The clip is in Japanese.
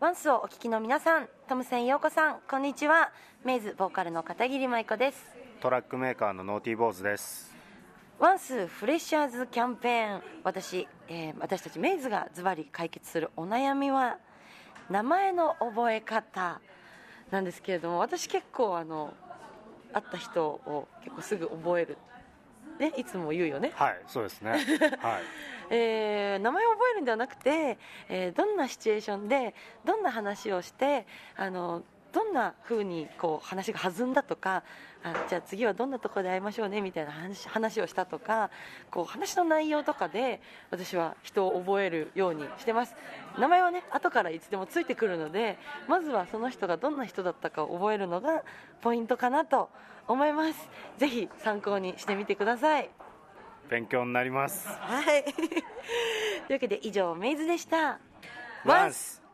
ワンスをお聞きの皆さんトムセン陽子さんこんにちは。メイズボーカルの片桐舞子です。トラックメーカーのノーティー坊主です。ワンスフレッシャーズキャンペーン。私、えー私たちメイズがズバリ解決するお悩みは名前の覚え方なんですけれども私結構あの会った人を結構すぐ覚えるねいつも言うよね。はいそうですね。はい。えー名前を覚えるんではなくて、えーどんなシチュエーションでどんな話をしてあのどんな風にこう話が弾んだとかあじゃあ次はどんなところで会いましょうねみたいな話話をしたとかこう話の内容とかで私は人を覚えるようにしてます。名前はね後からいつでもついてくるのでまずはその人がどんな人だったかを覚えるのがポイントかなと思います。ぜひ参考にしてみてください。勉強になります。はい。というわけで以上メイズでした。ワンス